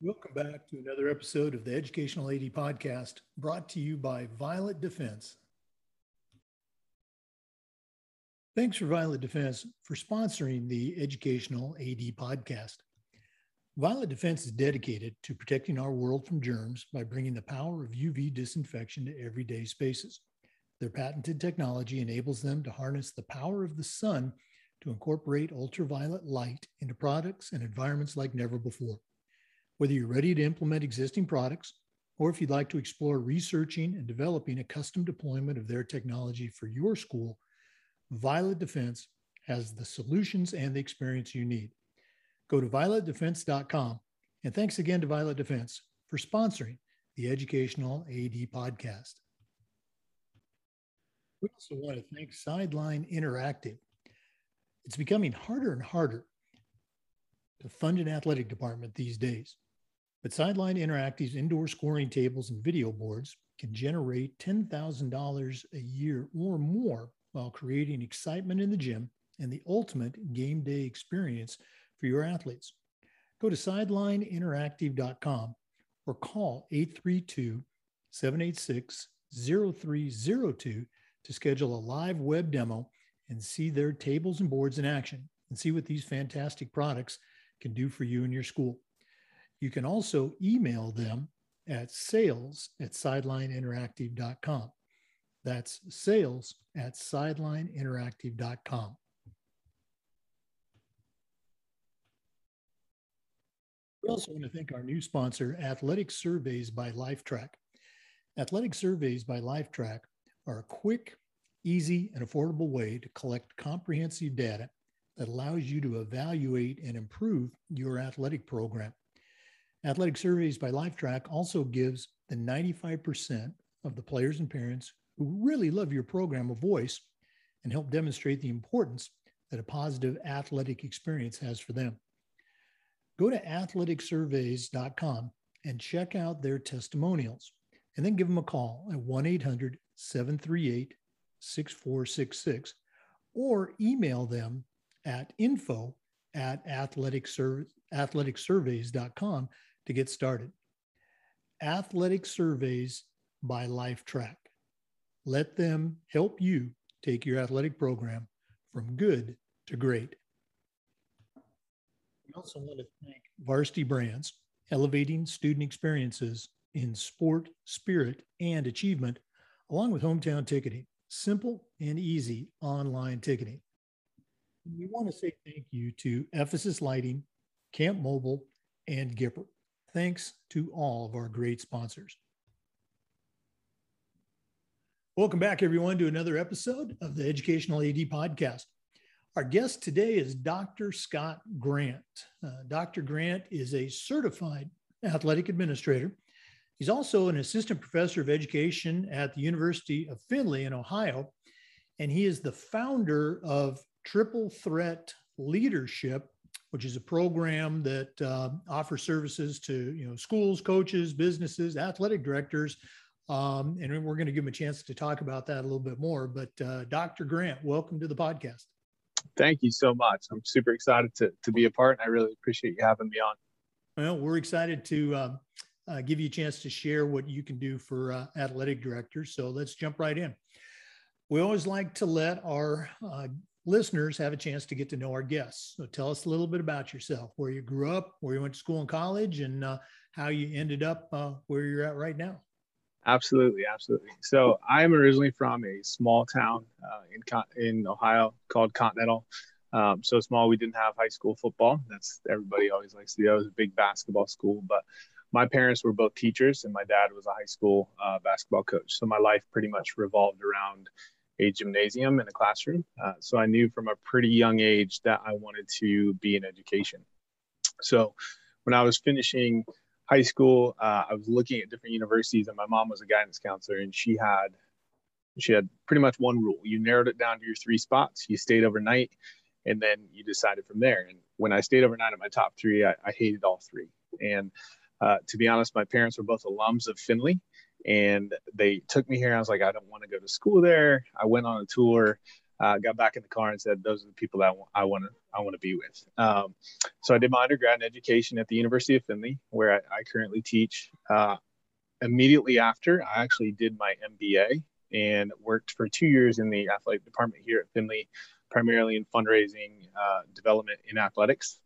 Welcome back to another episode of the Educational AD Podcast brought to you by Violet Defense. Thanks for Violet Defense for sponsoring the Educational AD Podcast. Violet Defense is dedicated to protecting our world from germs by bringing the power of UV disinfection to everyday spaces. Their patented technology enables them to harness the power of the sun to incorporate ultraviolet light into products and environments like never before. Whether you're ready to implement existing products, or if you'd like to explore researching and developing a custom deployment of their technology for your school, Violet Defense has the solutions and the experience you need. Go to violetdefense.com. And thanks again to Violet Defense for sponsoring the Educational AD podcast. We also want to thank Sideline Interactive. It's becoming harder and harder to fund an athletic department these days. But Sideline Interactive's indoor scoring tables and video boards can generate $10,000 a year or more while creating excitement in the gym and the ultimate game day experience for your athletes. Go to sidelineinteractive.com or call 832 786 0302 to schedule a live web demo and see their tables and boards in action and see what these fantastic products can do for you and your school. You can also email them at sales at sidelineinteractive.com. That's sales at sidelineinteractive.com. We also want to thank our new sponsor, Athletic Surveys by Lifetrack. Athletic Surveys by Lifetrack are a quick, easy, and affordable way to collect comprehensive data that allows you to evaluate and improve your athletic program. Athletic Surveys by Lifetrack also gives the 95% of the players and parents who really love your program a voice and help demonstrate the importance that a positive athletic experience has for them. Go to athleticsurveys.com and check out their testimonials, and then give them a call at 1 800 738 6466 or email them at info at athleticsurveys.com to get started. Athletic Surveys by Lifetrack. Let them help you take your athletic program from good to great. We also want to thank Varsity Brands, elevating student experiences in sport, spirit, and achievement, along with hometown ticketing, simple and easy online ticketing. We want to say thank you to Ephesus Lighting, Camp Mobile, and Gipper. Thanks to all of our great sponsors. Welcome back, everyone, to another episode of the Educational AD Podcast. Our guest today is Dr. Scott Grant. Uh, Dr. Grant is a certified athletic administrator. He's also an assistant professor of education at the University of Findlay in Ohio, and he is the founder of Triple Threat Leadership, which is a program that uh, offers services to you know schools, coaches, businesses, athletic directors. Um, and we're going to give him a chance to talk about that a little bit more. But uh, Dr. Grant, welcome to the podcast. Thank you so much. I'm super excited to, to be a part, and I really appreciate you having me on. Well, we're excited to um, uh, give you a chance to share what you can do for uh, athletic directors. So let's jump right in. We always like to let our uh, listeners have a chance to get to know our guests. So tell us a little bit about yourself, where you grew up, where you went to school and college, and uh, how you ended up uh, where you're at right now. Absolutely, absolutely. So I'm originally from a small town uh, in in Ohio called Continental. Um, so small we didn't have high school football. That's everybody always likes to do. That was a big basketball school, but my parents were both teachers, and my dad was a high school uh, basketball coach. So my life pretty much revolved around a gymnasium and a classroom. Uh, so I knew from a pretty young age that I wanted to be in education. So when I was finishing high school, uh, I was looking at different universities, and my mom was a guidance counselor, and she had she had pretty much one rule: you narrowed it down to your three spots, you stayed overnight, and then you decided from there. And when I stayed overnight at my top three, I, I hated all three. And uh, to be honest, my parents were both alums of Findlay, and they took me here. I was like, I don't want to go to school there. I went on a tour. uh, got back in the car and said, "Those are the people that I want to I want to be with." Um, so I did my undergrad in education at the University of Findlay, where I, I currently teach. Uh, immediately after, I actually did my MBA and worked for two years in the athletic department here at Findlay, primarily in fundraising, uh, development in athletics.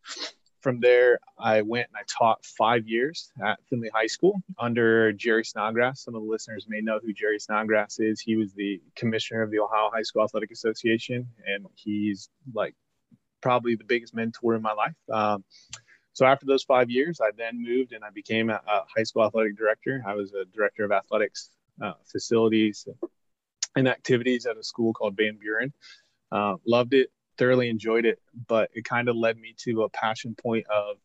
From there, I went and I taught five years at Findlay High School under Jerry Snodgrass. Some of the listeners may know who Jerry Snodgrass is. He was the commissioner of the Ohio High School Athletic Association, and he's like probably the biggest mentor in my life. Um, so after those five years, I then moved and I became a, a high school athletic director. I was a director of athletics uh, facilities and activities at a school called Van Buren. Uh, loved it, thoroughly enjoyed it, but it kind of led me to a passion point of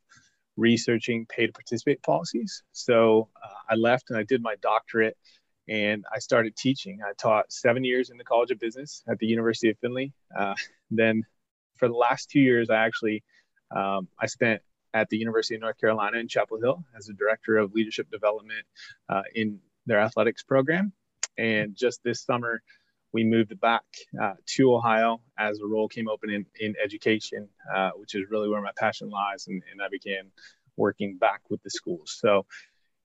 researching pay to participate policies. So uh, I left and I did my doctorate and I started teaching. I taught seven years in the College of Business at the University of Findlay. Uh, then for the last two years, I actually um, I spent at the University of North Carolina in Chapel Hill as a director of leadership development uh, in their athletics program. And just this summer, we moved back uh, to Ohio as a role came open in, in education, uh, which is really where my passion lies. And, and I began working back with the schools. So,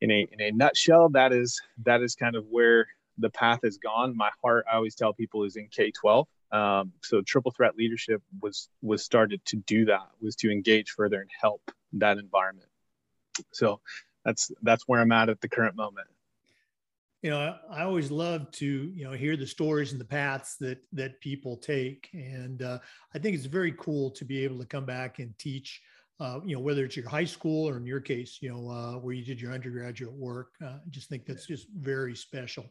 in a, in a nutshell, that is that is kind of where the path has gone. My heart, I always tell people, is in K 12. Um, so triple threat leadership was was started to do that was to engage further and help that environment so that's that's where i'm at at the current moment you know i always love to you know hear the stories and the paths that that people take. And uh, i think it's very cool to be able to come back and teach uh, you know whether it's your high school or in your case you know uh, where you did your undergraduate work. Uh, i just think that's just very special.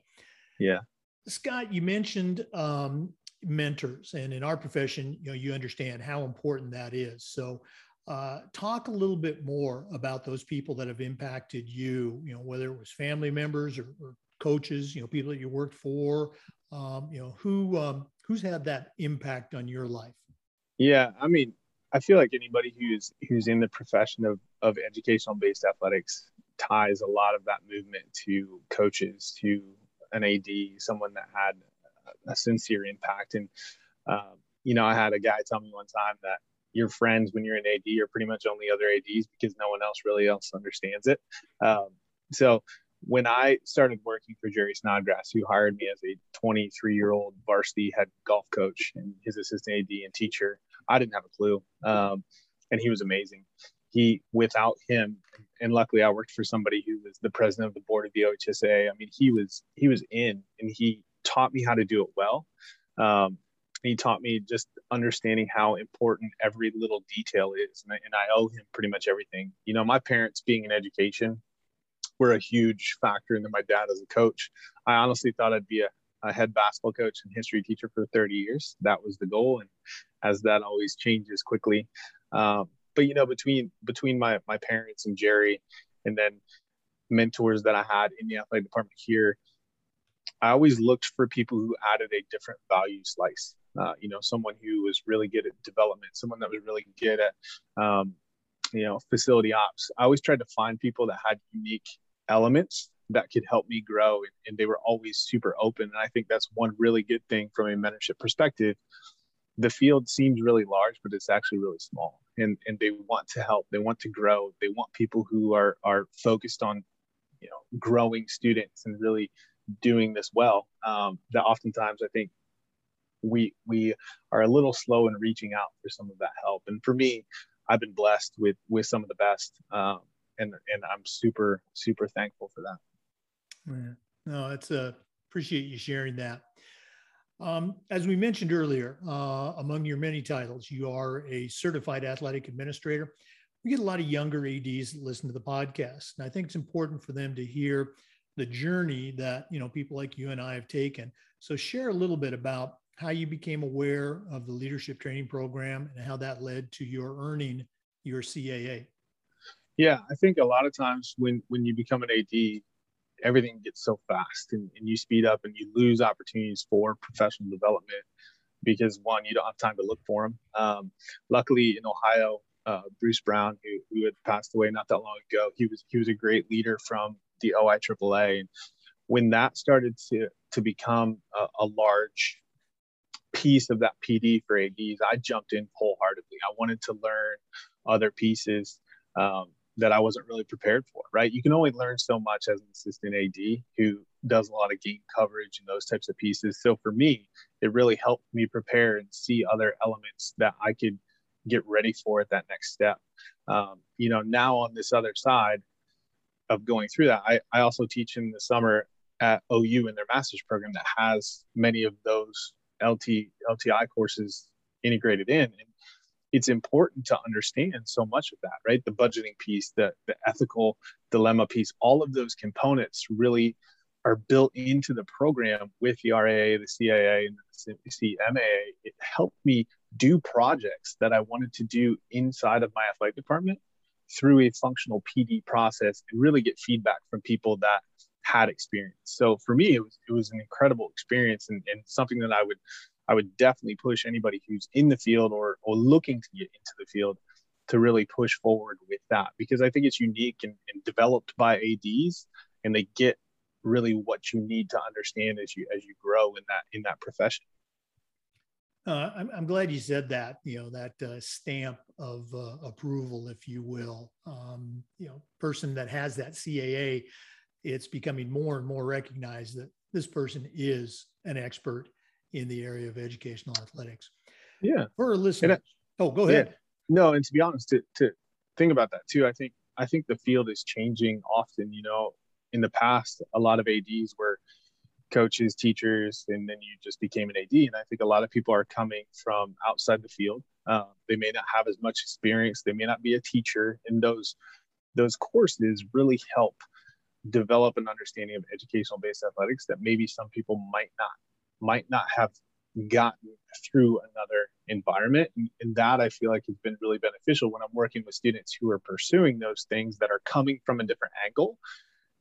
Yeah. Scott you mentioned um, mentors. And in our profession you know you understand how important that is. So uh, talk a little bit more about those people that have impacted you you know whether it was family members or, or coaches, you know, people that you worked for, um, you know, who um, who's had that impact on your life? Yeah, I mean, I feel like anybody who's who's in the profession of of educational based athletics ties a lot of that movement to coaches, to an AD, someone that had a sincere impact. And um, you know, I had a guy tell me one time that your friends when you're in AD are pretty much only other ADs because no one else really else understands it. Um, so when I started working for Jerry Snodgrass, who hired me as a 23 year old varsity head golf coach and his assistant AD and teacher, I didn't have a clue. Um, and he was amazing. He, without him, and luckily I worked for somebody who was the president of the board of the OHSA. I mean, he was, he was in and he taught me how to do it well. Um, he taught me just understanding how important every little detail is. And I, and I owe him pretty much everything. You know, my parents being in education, were a huge factor in my dad as a coach. I honestly thought I'd be a, a head basketball coach and history teacher for 30 years. That was the goal. And as that always changes quickly. Um, but you know, between between my my parents and Jerry, and then mentors that I had in the athletic department here, I always looked for people who added a different value slice. Uh, you know, someone who was really good at development, someone that was really good at, um, you know, facility ops. I always tried to find people that had unique elements that could help me grow and, they were always super open and i think that's one really good thing from a mentorship perspective. The field seems really large but it's actually really small and and they want to help they want to grow they want people who are are focused on you know growing students and really doing this well. Um, that oftentimes i think we we are a little slow in reaching out for some of that help and for me i've been blessed with with some of the best um, and and I'm super super thankful for that. Yeah. No, it's a uh, appreciate you sharing that. Um, as we mentioned earlier, uh, among your many titles, you are a certified athletic administrator. We get a lot of younger ADs that listen to the podcast, and I think it's important for them to hear the journey that you know people like you and I have taken. So, share a little bit about how you became aware of the leadership training program and how that led to your earning your CAA. Yeah, I think a lot of times when when you become an AD, everything gets so fast and, and you speed up and you lose opportunities for professional development because one, you don't have time to look for them. Um, luckily in Ohio, uh, Bruce Brown, who, who had passed away not that long ago, he was he was a great leader from the OI AAA. And when that started to to become a, a large piece of that PD for ADs, I jumped in wholeheartedly. I wanted to learn other pieces um, that I wasn't really prepared for, right? You can only learn so much as an assistant AD who does a lot of game coverage and those types of pieces. So for me, it really helped me prepare and see other elements that I could get ready for at that next step. Um, you know, now on this other side of going through that, I, I also teach in the summer at OU in their master's program that has many of those LT LTI courses integrated in. And it's important to understand so much of that, right? The budgeting piece, the, the ethical dilemma piece, all of those components really are built into the program with the RAA, the CAA, and the CMAA. It helped me do projects that I wanted to do inside of my athletic department through a functional PD process and really get feedback from people that had experience. So for me, it was it was an incredible experience and, and something that I would I would definitely push anybody who's in the field or or looking to get into the field to really push forward with that because I think it's unique and, and developed by ADs and they get really what you need to understand as you as you grow in that in that profession. Uh, I'm, I'm, glad you said that. You know that uh, stamp of uh, approval, if you will. Um, you know, person that has that CAA it's becoming more and more recognized that this person is an expert in the area of educational athletics. Yeah. For listeners. I, oh, go ahead. Yeah. No, and to be honest, to, to think about that too, I think I think the field is changing often. You know, in the past, a lot of ADs were coaches, teachers, and then you just became an AD. And I think a lot of people are coming from outside the field. Um, they may not have as much experience. They may not be a teacher, and those those courses really help develop an understanding of educational based athletics that maybe some people might not might not have gotten through another environment. And, and, that i feel like has been really beneficial when i'm working with students who are pursuing those things that are coming from a different angle.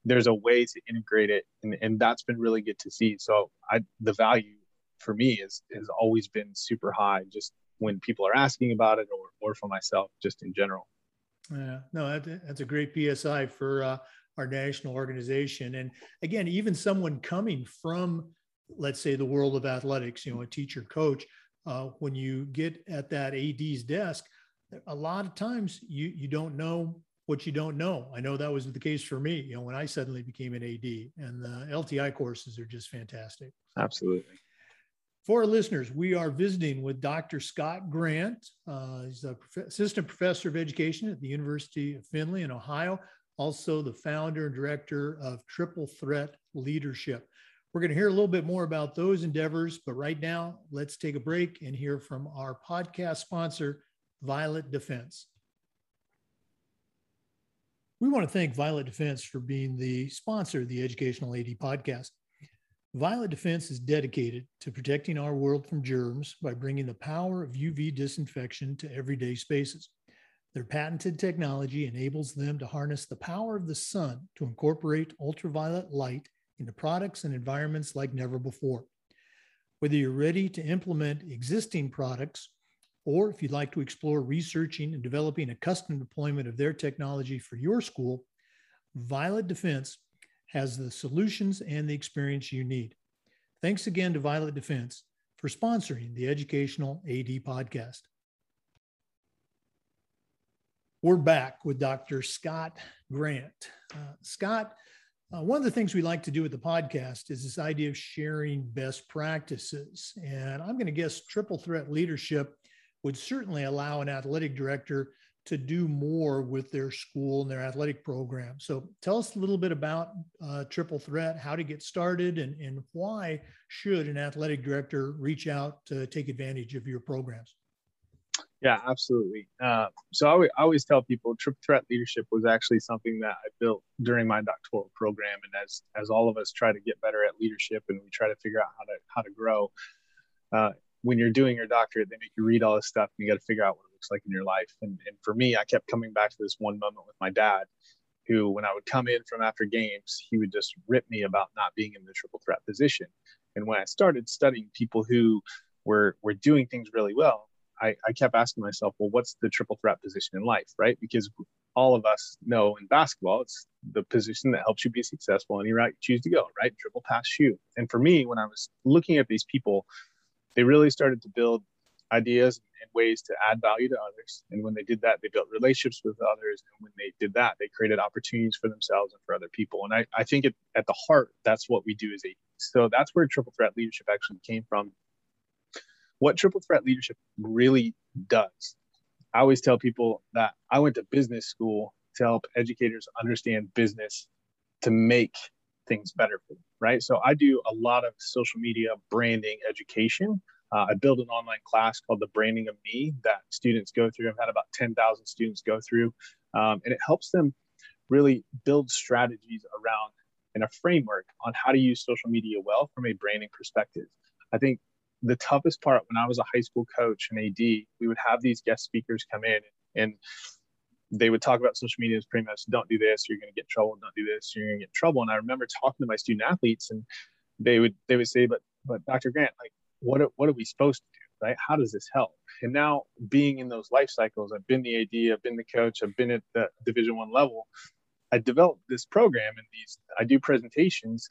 There's a way to integrate it and, and that's been really good to see. So i the value for me is has always been super high just when people are asking about it or, or for myself just in general. Yeah. No that, that's a great psi for uh, our national organization. And again, even someone coming from, let's say, the world of athletics, you know, a teacher, coach, uh, when you get at that AD's desk, a lot of times you you don't know what you don't know. I know that was the case for me, you know, when I suddenly became an AD, and the LTI courses are just fantastic. Absolutely. For our listeners, we are visiting with Dr. Scott Grant. Uh, he's an assistant professor of education at the University of Findlay in Ohio also the founder and director of Triple Threat Leadership. We're going to hear a little bit more about those endeavors, but right now, let's take a break and hear from our podcast sponsor, Violet Defense. We want to thank Violet Defense for being the sponsor of the Educational AD podcast. Violet Defense is dedicated to protecting our world from germs by bringing the power of UV disinfection to everyday spaces. Their patented technology enables them to harness the power of the sun to incorporate ultraviolet light into products and environments like never before. Whether you're ready to implement existing products or if you'd like to explore researching and developing a custom deployment of their technology for your school, Violet Defense has the solutions and the experience you need. Thanks again to Violet Defense for sponsoring the Educational AD podcast. We're back with Dr. Scott Grant. Uh, Scott, uh, one of the things we like to do with the podcast is this idea of sharing best practices. And I'm going to guess triple threat leadership would certainly allow an athletic director to do more with their school and their athletic program. So tell us a little bit about uh, triple threat, how to get started, and, and why should an athletic director reach out to take advantage of your programs? Yeah, absolutely. Uh, so I, w- I always tell people triple threat leadership was actually something that I built during my doctoral program. And as, as all of us try to get better at leadership and we try to figure out how to, how to grow, uh, when you're doing your doctorate, they make you read all this stuff and you got to figure out what it looks like in your life. And, and for me, I kept coming back to this one moment with my dad, who, when I would come in from after games, he would just rip me about not being in the triple threat position. And when I started studying people who were, were doing things really well, I, I kept asking myself, well, what's the triple threat position in life, right? Because all of us know in basketball, it's the position that helps you be successful any route you choose to go, right? Triple pass shoot. And for me, when I was looking at these people, they really started to build ideas and ways to add value to others. And when they did that, they built relationships with others. And when they did that, they created opportunities for themselves and for other people. And I, I think it, at the heart, that's what we do as a so that's where triple threat leadership actually came from. What triple threat leadership really does, I always tell people that I went to business school to help educators understand business to make things better for them, right? So I do a lot of social media branding education uh, I built an online class called the Branding of Me that students go through. I've had about 10,000 students go through, um, and it helps them really build strategies around and a framework on how to use social media well from a branding perspective. I think the toughest part when I was a high school coach and AD, we would have these guest speakers come in and they would talk about social media as pretty much don't do this, you're going to get trouble. Don't do this, you're going to get trouble. And I remember talking to my student athletes, and they would they would say, "But but Dr. Grant, like what are, what are we supposed to do right how does this help and now being in those life cycles i've been the ad i've been the coach i've been at the division one level i developed this program and these i do presentations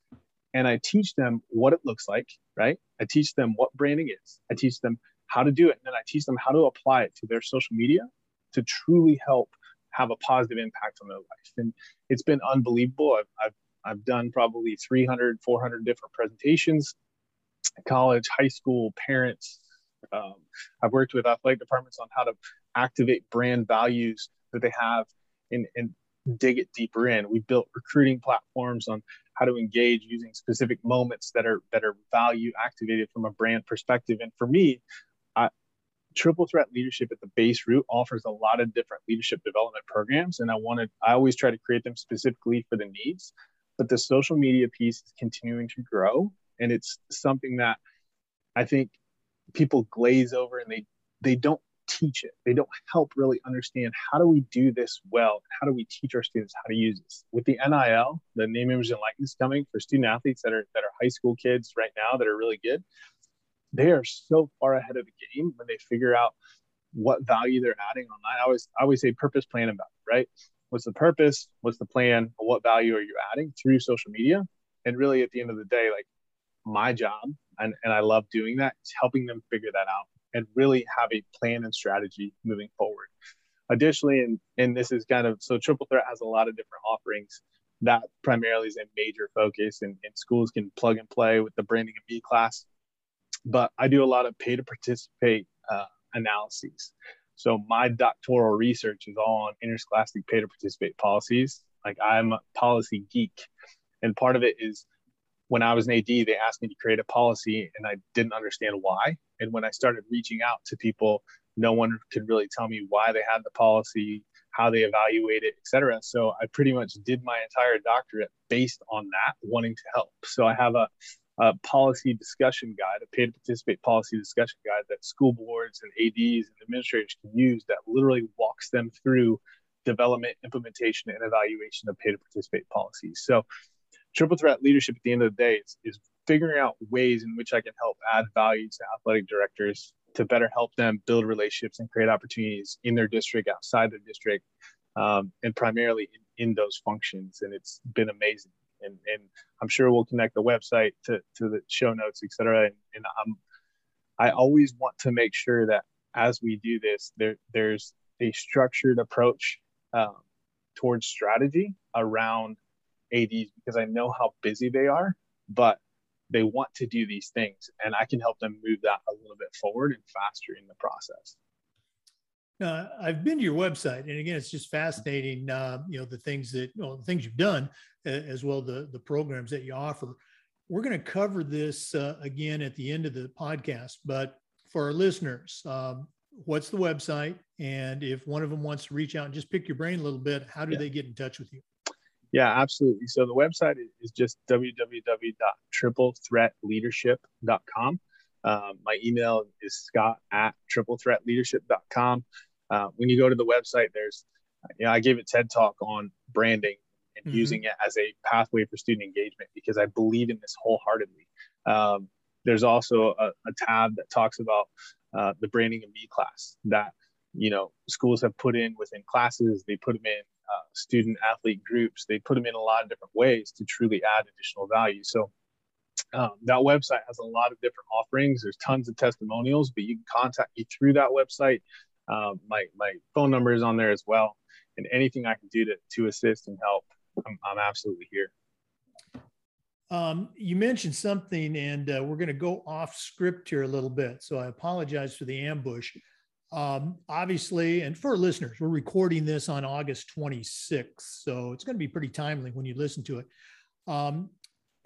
and i teach them what it looks like right i teach them what branding is i teach them how to do it and then i teach them how to apply it to their social media to truly help have a positive impact on their life and it's been unbelievable i've, I've I've done probably 300, 400 different presentations college, high school, parents. Um, I've worked with athletic departments on how to activate brand values that they have and, and dig it deeper in. We built recruiting platforms on how to engage using specific moments that are that are value activated from a brand perspective. And for me, I, triple threat leadership at the base root offers a lot of different leadership development programs and i wanted i always try to create them specifically for the needs but the social media piece is continuing to grow and it's something that I think people glaze over and they they don't teach it. They don't help really understand how do we do this well? How do we teach our students how to use this? With the NIL, the name, image, and likeness coming for student athletes that are that are high school kids right now that are really good, they are so far ahead of the game when they figure out what value they're adding online. I always I always say purpose, plan, and value, right? What's the purpose? What's the plan? What value are you adding through social media? And really, at the end of the day, like my job and, and I love doing that. It's helping them figure that out and really have a plan and strategy moving forward. Additionally, and, and this is kind of so Triple Threat has a lot of different offerings. That primarily is a major focus, and, and schools can plug and play with the branding of Me class. But I do a lot of pay to participate uh, analyses. So my doctoral research is all on interscholastic pay to participate policies. Like I'm a policy geek, and part of it is when I was an AD, they asked me to create a policy and I didn't understand why. And when I started reaching out to people, no one could really tell me why they had the policy, how they evaluate it, et cetera. So I pretty much did my entire doctorate based on that, wanting to help. So I have a, a policy discussion guide, a paid to participate policy discussion guide that school boards and ADs and administrators can use that literally walks them through development, implementation, and evaluation of pay to participate policies. So triple threat leadership at the end of the day is, is figuring out ways in which I can help add value to athletic directors to better help them build relationships and create opportunities in their district, outside their district, um, and primarily in, in, those functions. And it's been amazing. And, and I'm sure we'll connect the website to, to the show notes, et cetera. And, and I'm, I always want to make sure that as we do this, there, there's a structured approach um, towards strategy around ADs because I know how busy they are, but they want to do these things and I can help them move that a little bit forward and faster in the process. Uh, I've been to your website, and again, it's just fascinating. Uh, you know the things that well, the things you've done, as well the the programs that you offer. We're going to cover this uh, again at the end of the podcast, but for our listeners, um, what's the website? And if one of them wants to reach out and just pick your brain a little bit, how do yeah. they get in touch with you? Yeah, absolutely. So the website is just www.triplethreatleadership.com. Um, my email is scott at triplethreatleadership.com. Uh, when you go to the website, there's, you know, I gave a TED talk on branding and mm-hmm. using it as a pathway for student engagement because I believe in this wholeheartedly. Um, there's also a, a, tab that talks about uh, the branding of me class that, you know, schools have put in within classes. They put them in uh, student athlete groups. They put them in a lot of different ways to truly add additional value. So Um, that website has a lot of different offerings. There's tons of testimonials, but you can contact me through that website. Um, my my phone number is on there as well, and anything I can do to to assist and help, I'm, I'm absolutely here. Um, you mentioned something, and uh, we're going to go off script here a little bit. So I apologize for the ambush. Um, obviously, and for listeners, we're recording this on August 26th. So it's going to be pretty timely when you listen to it. Um,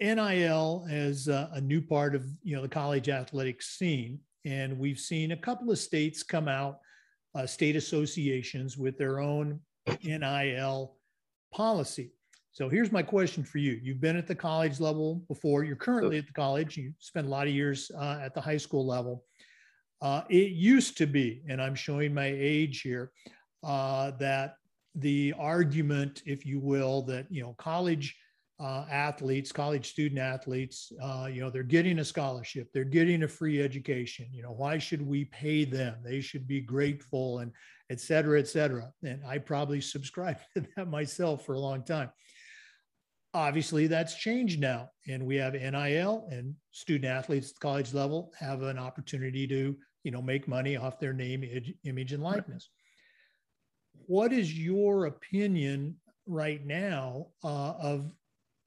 NIL is uh, a new part of you know the college athletics scene, and we've seen a couple of states come out, uh, state associations with their own NIL policy. So here's my question for you. You've been at the college level before. You're currently at the college. You spent a lot of years uh, at the high school level. Uh, it used to be, and I'm showing my age here, uh, that the argument, if you will, that you know college uh, athletes, college student athletes, uh, you know, they're getting a scholarship, they're getting a free education. You know, why should we pay them? They should be grateful, and et cetera, et cetera. And I probably subscribed to that myself for a long time obviously that's changed now and we have nil and student athletes at the college level have an opportunity to you know make money off their name image and likeness. What is your opinion right now uh, of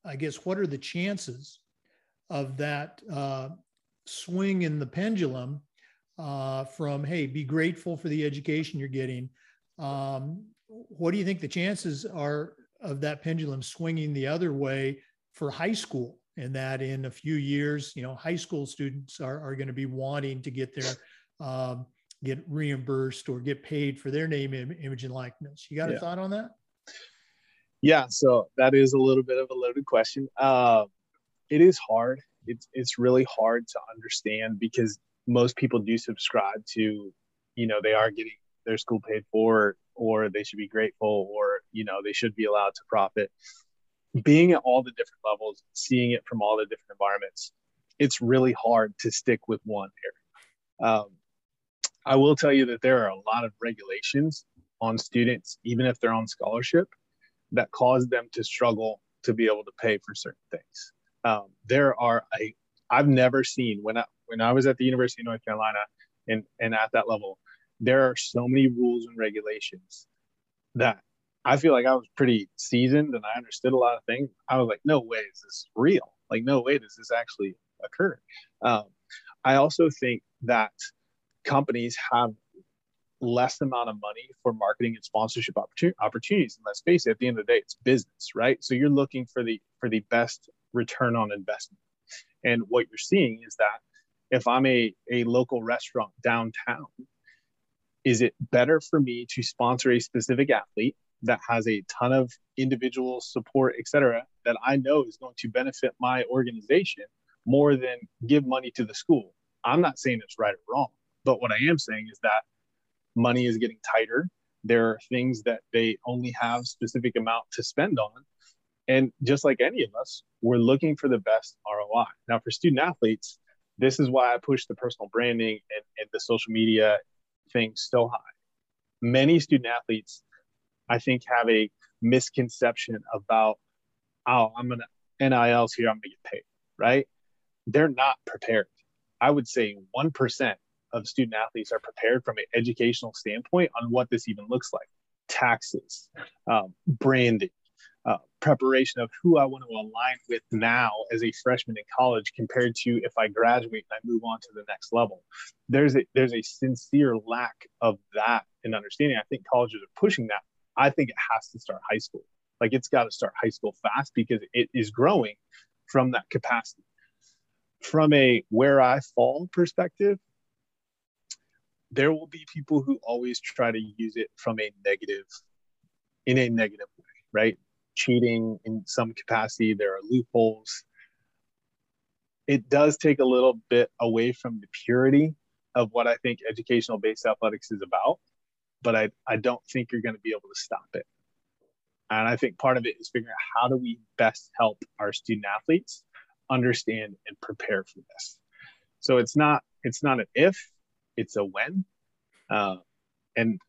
i guess what are the chances of that uh, swing in the pendulum uh, from hey be grateful for the education you're getting um, what do you think the chances are of that pendulum swinging the other way for high school? And that in a few years you know high school students are, are going to be wanting to get their um, get reimbursed or get paid for their name image and likeness. You got yeah. a thought on that? Yeah so that is a little bit of a loaded question. Uh, it is hard. It's, it's really hard to understand because most people do subscribe to you know they are getting their school paid for or they should be grateful or you know they should be allowed to profit. Being at all the different levels seeing it from all the different environments it's really hard to stick with one here. Um, i will tell you that there are a lot of regulations on students even if they're on scholarship that cause them to struggle to be able to pay for certain things um, there are a i've never seen when i when i was at the university of north carolina and and at that level there are so many rules and regulations that I feel like I was pretty seasoned and I understood a lot of things. I was like, no way is this real. Like, no way does this actually occur. Um, I also think that companies have less amount of money for marketing and sponsorship opportunities. And let's face it, at the end of the day, it's business, right? So you're looking for the for the best return on investment. And what you're seeing is that if I'm a, a local restaurant downtown is it better for me to sponsor a specific athlete that has a ton of individual support, et cetera, that I know is going to benefit my organization more than give money to the school? I'm not saying it's right or wrong, but what I am saying is that money is getting tighter. There are things that they only have specific amount to spend on. And just like any of us, we're looking for the best ROI. Now, for student athletes, this is why I push the personal branding and, and the social media thing so high. Many student athletes, I think, have a misconception about, oh, I'm going to NILs here, I'm going to get paid, right? They're not prepared. I would say 1% of student athletes are prepared from an educational standpoint on what this even looks like taxes, um, branding, uh, preparation of who I want to align with now as a freshman in college compared to if I graduate and I move on to the next level. There's a there's a sincere lack of that in understanding. I think colleges are pushing that. I think it has to start high school. Like it's got to start high school fast because it is growing from that capacity. From a where I fall perspective, there will be people who always try to use it from a negative in a negative way, right? cheating in some capacity. There are loopholes. It does take a little bit away from the purity of what I think educational based athletics is about, but I, I don't think you're going to be able to stop it. And I think part of it is figuring out how do we best help our student athletes understand and prepare for this. So it's not it's not an if, it's a when. Uh, and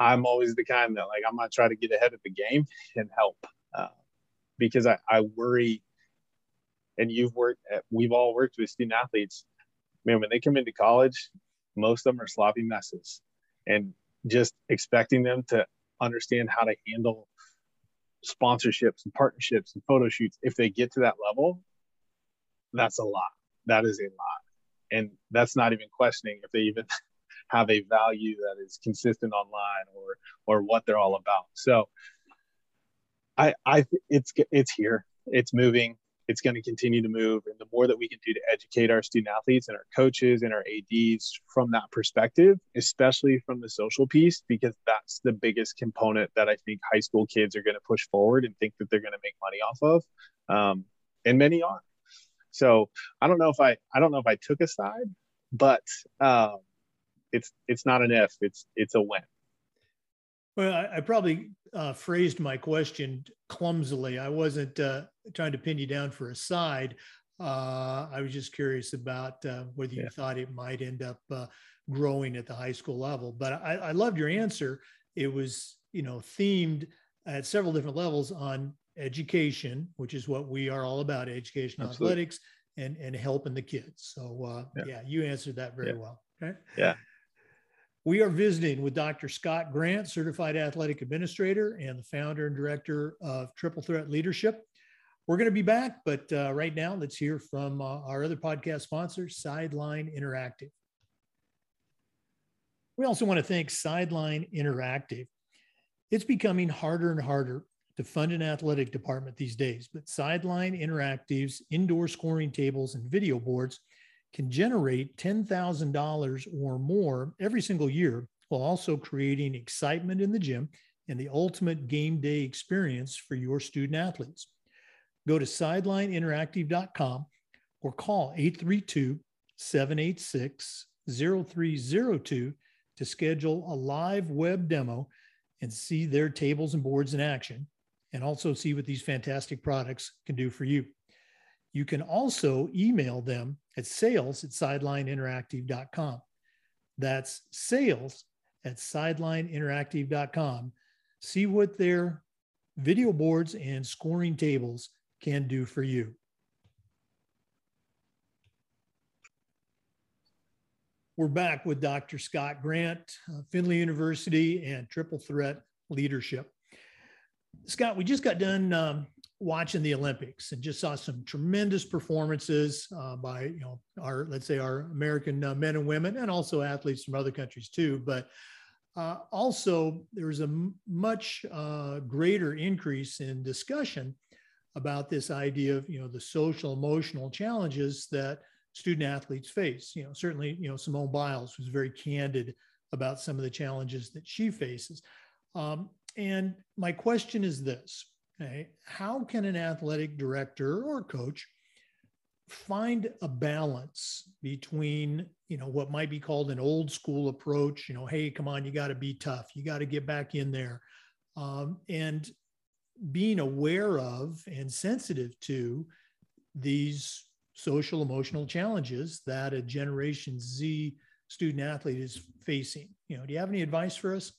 I'm always the kind that like I'm gonna try to get ahead of the game and help uh, because I, I worry and you've worked at, we've all worked with student athletes. Man when they come into college most of them are sloppy messes and just expecting them to understand how to handle sponsorships and partnerships and photo shoots if they get to that level that's a lot. That is a lot and that's not even questioning if they even have a value that is consistent online or or what they're all about. So i i it's it's here. It's moving. It's going to continue to move. And the more that we can do to educate our student athletes and our coaches and our ads from that perspective especially from the social piece because that's the biggest component that i think high school kids are going to push forward and think that they're going to make money off of um, and many are so i don't know if i i don't know if i took a side but um, it's it's not an if it's it's a when well, I, I probably uh, phrased my question clumsily. I wasn't uh, trying to pin you down for a side. Uh, I was just curious about uh, whether you yeah. thought it might end up uh, growing at the high school level. But I, I loved your answer. It was, you know, themed at several different levels on education, which is what we are all about: education, Absolutely. athletics, and and helping the kids. So uh, yeah. yeah. you answered that very yeah. well. Okay. Yeah. We are visiting with Dr. Scott Grant, Certified Athletic Administrator and the founder and director of Triple Threat Leadership. We're going to be back, but uh, right now, let's hear from uh, our other podcast sponsor, Sideline Interactive. We also want to thank Sideline Interactive. It's becoming harder and harder to fund an athletic department these days, but Sideline Interactive's indoor scoring tables and video boards can generate $10,000 or more every single year while also creating excitement in the gym and the ultimate game day experience for your student athletes. Go to sidelineinteractive.com or call 832 786 0302 to schedule a live web demo and see their tables and boards in action and also see what these fantastic products can do for you. You can also email them at sales at sidelineinteractive.com. That's sales at sidelineinteractive.com. See what their video boards and scoring tables can do for you. We're back with Dr. Scott Grant, uh, Findlay University, and Triple Threat Leadership. Scott, we just got done um, watching the Olympics and just saw some tremendous performances uh, by you know our let's say our American uh, men and women and also athletes from other countries too. But uh, also there was a m- much uh, greater increase in discussion about this idea of you know the social emotional challenges that student athletes face. You know certainly you know Simone Biles was very candid about some of the challenges that she faces. Um, and my question is this Okay. How can an athletic director or coach find a balance between, you know, what might be called an old school approach, you know, hey, come on, you got to be tough, you got to get back in there, um, and being aware of and sensitive to these social emotional challenges that a Generation Z student athlete is facing. You know, do you have any advice for us?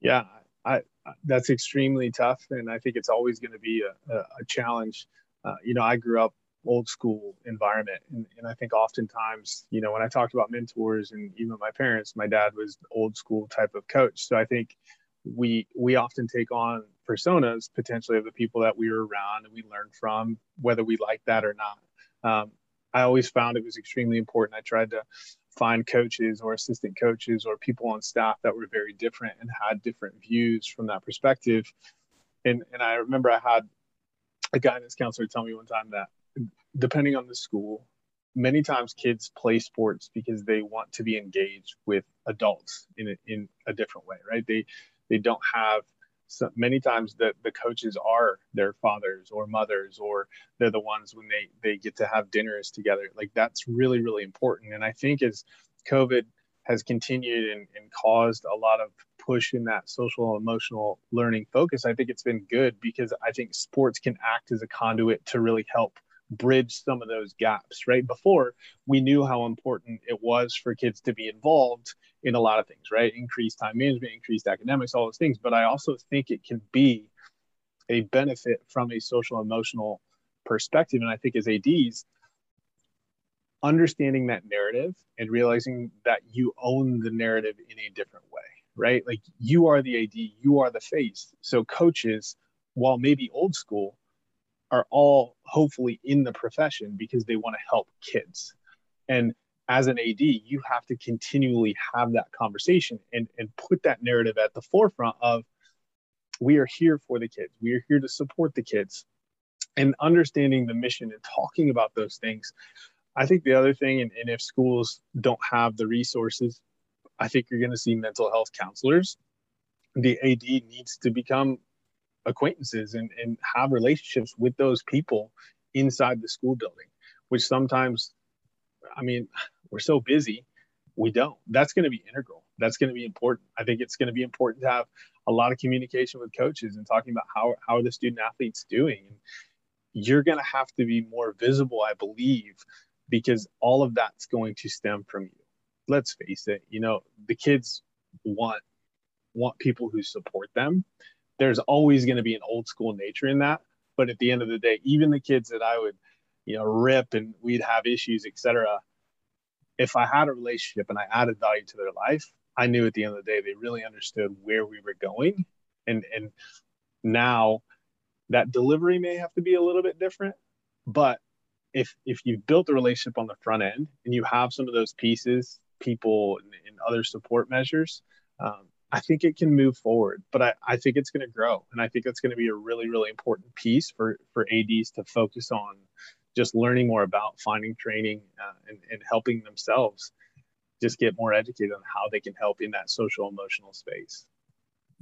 Yeah, I, that's extremely tough, and I think it's always going to be a, a, a challenge. Uh, you know, I grew up old school environment, and, and I think oftentimes, you know, when I talked about mentors and even my parents, my dad was old school type of coach. So I think we we often take on personas potentially of the people that we were around and we learned from, whether we like that or not. Um, I always found it was extremely important. I tried to find coaches or assistant coaches or people on staff that were very different and had different views from that perspective. And and I remember I had a guidance counselor tell me one time that depending on the school, many times kids play sports because they want to be engaged with adults in a, in a different way, right? They they don't have so many times the, the coaches are their fathers or mothers or they're the ones when they they get to have dinners together. Like that's really really important. And i think as covid has continued and, and caused a lot of push in that social emotional learning focus i think it's been good because i think sports can act as a conduit to really help bridge some of those gaps right before we knew how important it was for kids to be involved in a lot of things, right? Increased time management, increased academics, all those things. But I also think it can be a benefit from a social emotional perspective. And I think as ADs, understanding that narrative and realizing that you own the narrative in a different way, right? Like you are the AD, you are the face. So coaches, while maybe old school, are all hopefully in the profession because they want to help kids. And as an AD, you have to continually have that conversation and, and put that narrative at the forefront of we are here for the kids. We are here to support the kids and understanding the mission and talking about those things. I think the other thing, and, and if schools don't have the resources, I think you're going to see mental health counselors. The AD needs to become acquaintances and, and have relationships with those people inside the school building, which sometimes, I mean, we're so busy, we don't. That's going to be integral. That's going to be important. I think it's going to be important to have a lot of communication with coaches and talking about how, how are the student athletes doing. And you're going to have to be more visible, I believe, because all of that's going to stem from you. Let's face it, you know, the kids want want people who support them. There's always going to be an old school nature in that, but at the end of the day, even the kids that I would, you know, rip and we'd have issues, etc if I had a relationship and I added value to their life, I knew at the end of the day they really understood where we were going. And and now that delivery may have to be a little bit different, but if if you've built a relationship on the front end and you have some of those pieces, people and, and other support measures, um, I think it can move forward. But I, I think it's going to grow, and I think that's going to be a really really important piece for for ADs to focus on just learning more about finding training uh, and, and helping themselves just get more educated on how they can help in that social emotional space.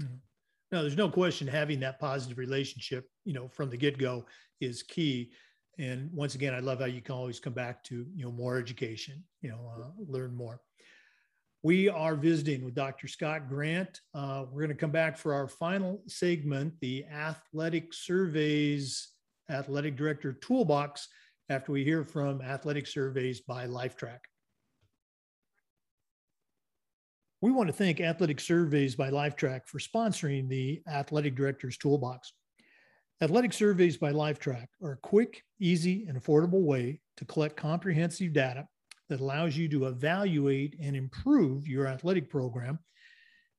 Mm-hmm. No, there's no question having that positive relationship, you know, from the get-go is key. And once again, I love how you can always come back to, you know, more education, you know, uh, learn more. We are visiting with Dr. Scott Grant. Uh, we're going to come back for our final segment, the athletic surveys athletic director toolbox after we hear from athletic surveys by Lifetrack. We want to thank Athletic Surveys by Lifetrack for sponsoring the Athletic Director's Toolbox. Athletic Surveys by Lifetrack are a quick, easy, and affordable way to collect comprehensive data that allows you to evaluate and improve your athletic program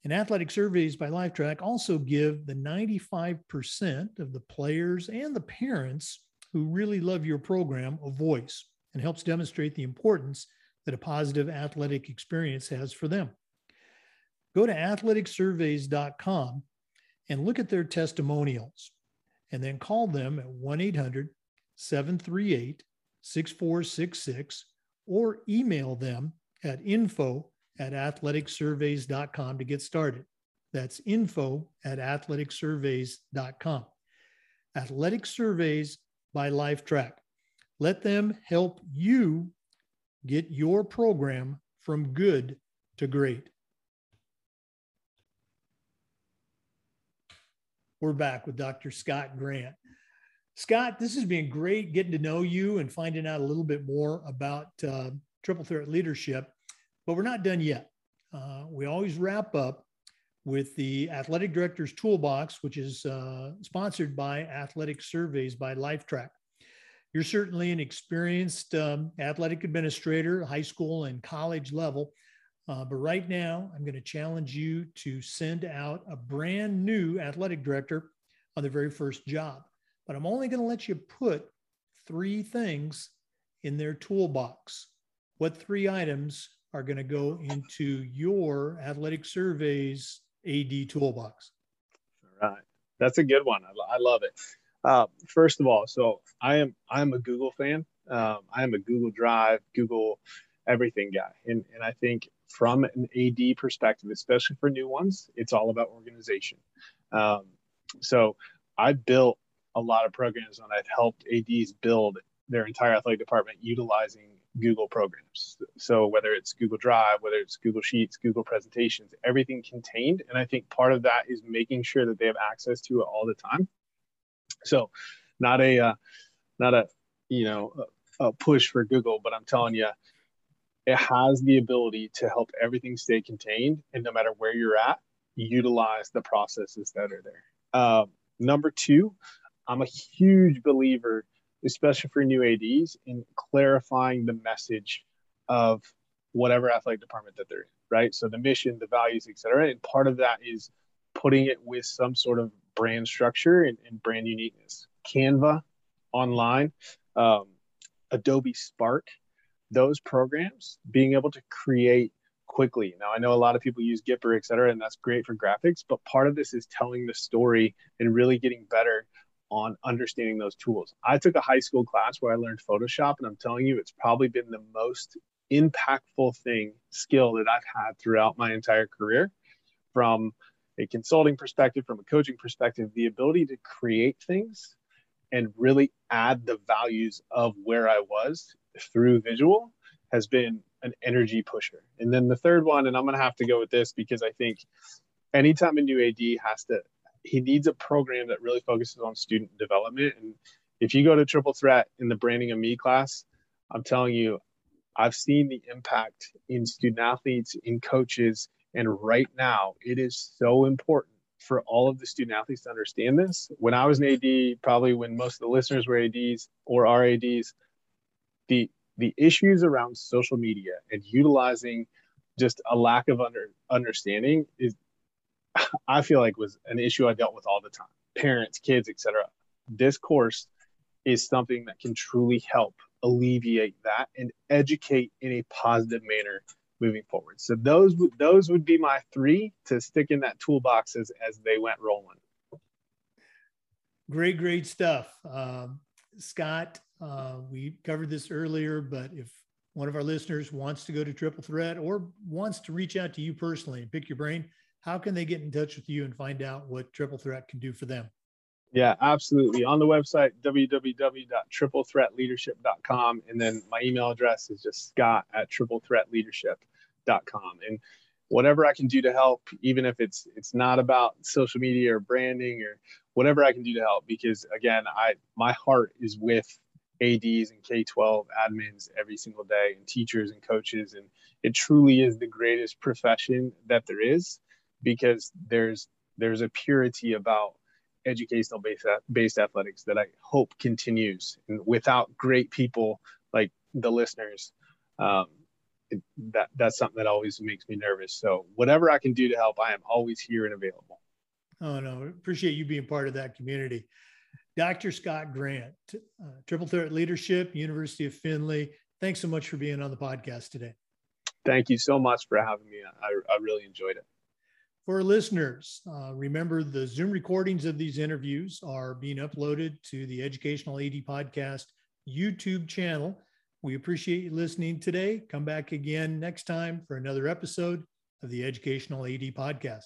and athletic surveys by Lifetrack also give the 95% of the players and the parents who really love your program a voice and helps demonstrate the importance that a positive athletic experience has for them. Go to athleticsurveys.com and look at their testimonials and then call them at 1 800 738 6466 or email them at info at athleticsurveys.com to get started. That's info at athleticsurveys.com. Athletic Surveys by Lifetrack. Let them help you get your program from good to great. We're back with Dr. Scott Grant. Scott, this has been great getting to know you and finding out a little bit more about uh, triple threat leadership. But we're not done yet. Uh, we always wrap up with the Athletic Director's Toolbox, which is uh, sponsored by Athletic Surveys by Lifetrack. You're certainly an experienced um, athletic administrator, high school and college level. Uh, but right now, I'm going to challenge you to send out a brand new athletic director on their very first job. But I'm only going to let you put three things in their toolbox. What three items are going to go into your athletic surveys AD toolbox? All right. That's a good one. I, I love it. Uh, first of all, so I am I'm a Google fan. Um, I am a Google Drive, Google everything guy, and and I think from an AD perspective, especially for new ones, it's all about organization. Um, so I built a lot of programs and I've helped ADs build their entire athletic department utilizing Google programs. So whether it's Google Drive, whether it's Google Sheets, Google Presentations, everything contained. And I think part of that is making sure that they have access to it all the time. So not a uh, not a you know a, a push for Google, but I'm telling you, it has the ability to help everything stay contained, and no matter where you're at, utilize the processes that are there. Um, number two, I'm a huge believer especially for new ADs in clarifying the message of whatever athletic department that they're in right so the mission the values etc and part of that is putting it with some sort of brand structure and, and brand uniqueness Canva online um, Adobe Spark those programs being able to create quickly. Now, I know a lot of people use Gipper, et cetera, and that's great for graphics, but part of this is telling the story and really getting better on understanding those tools. I took a high school class where I learned Photoshop, and I'm telling you, it's probably been the most impactful thing, skill that I've had throughout my entire career from a consulting perspective, from a coaching perspective, the ability to create things and really add the values of where I was through visual has been an energy pusher. And then the third one, and I'm going to have to go with this because I think anytime a new AD has to, he needs a program that really focuses on student development. And if you go to Triple Threat in the Branding of Me class, I'm telling you, I've seen the impact in student athletes, in coaches, and right now it is so important for all of the student athletes to understand this. When I was an AD, probably when most of the listeners were ADs or are ADs, the the issues around social media and utilizing just a lack of under understanding is I feel like was an issue I dealt with all the time. Parents, kids, etc. This course is something that can truly help alleviate that and educate in a positive manner moving forward. So those those would be my three to stick in that toolbox as as they went rolling. Great, great stuff, um, Scott. Uh, we covered this earlier, but if one of our listeners wants to go to Triple Threat or wants to reach out to you personally and pick your brain, how can they get in touch with you and find out what Triple Threat can do for them? Yeah, absolutely. On the website, www.triplethreatleadership.com. And then my email address is just scott at triplethreatleadership.com. And whatever I can do to help, even if it's it's not about social media or branding or whatever I can do to help, because again, I my heart is with ADs and k-12 admins every single day and teachers and coaches and it truly is the greatest profession that there is because there's there's a purity about educational based based athletics that i hope continues and without great people like the listeners um, it, that that's something that always makes me nervous so whatever i can do to help i am always here and available oh no appreciate you being part of that community Dr. Scott Grant, uh, Triple Threat Leadership, University of Findlay. Thanks so much for being on the podcast today. Thank you so much for having me. I, I really enjoyed it. For listeners, uh, remember the Zoom recordings of these interviews are being uploaded to the Educational AD Podcast YouTube channel. We appreciate you listening today. Come back again next time for another episode of the Educational AD Podcast.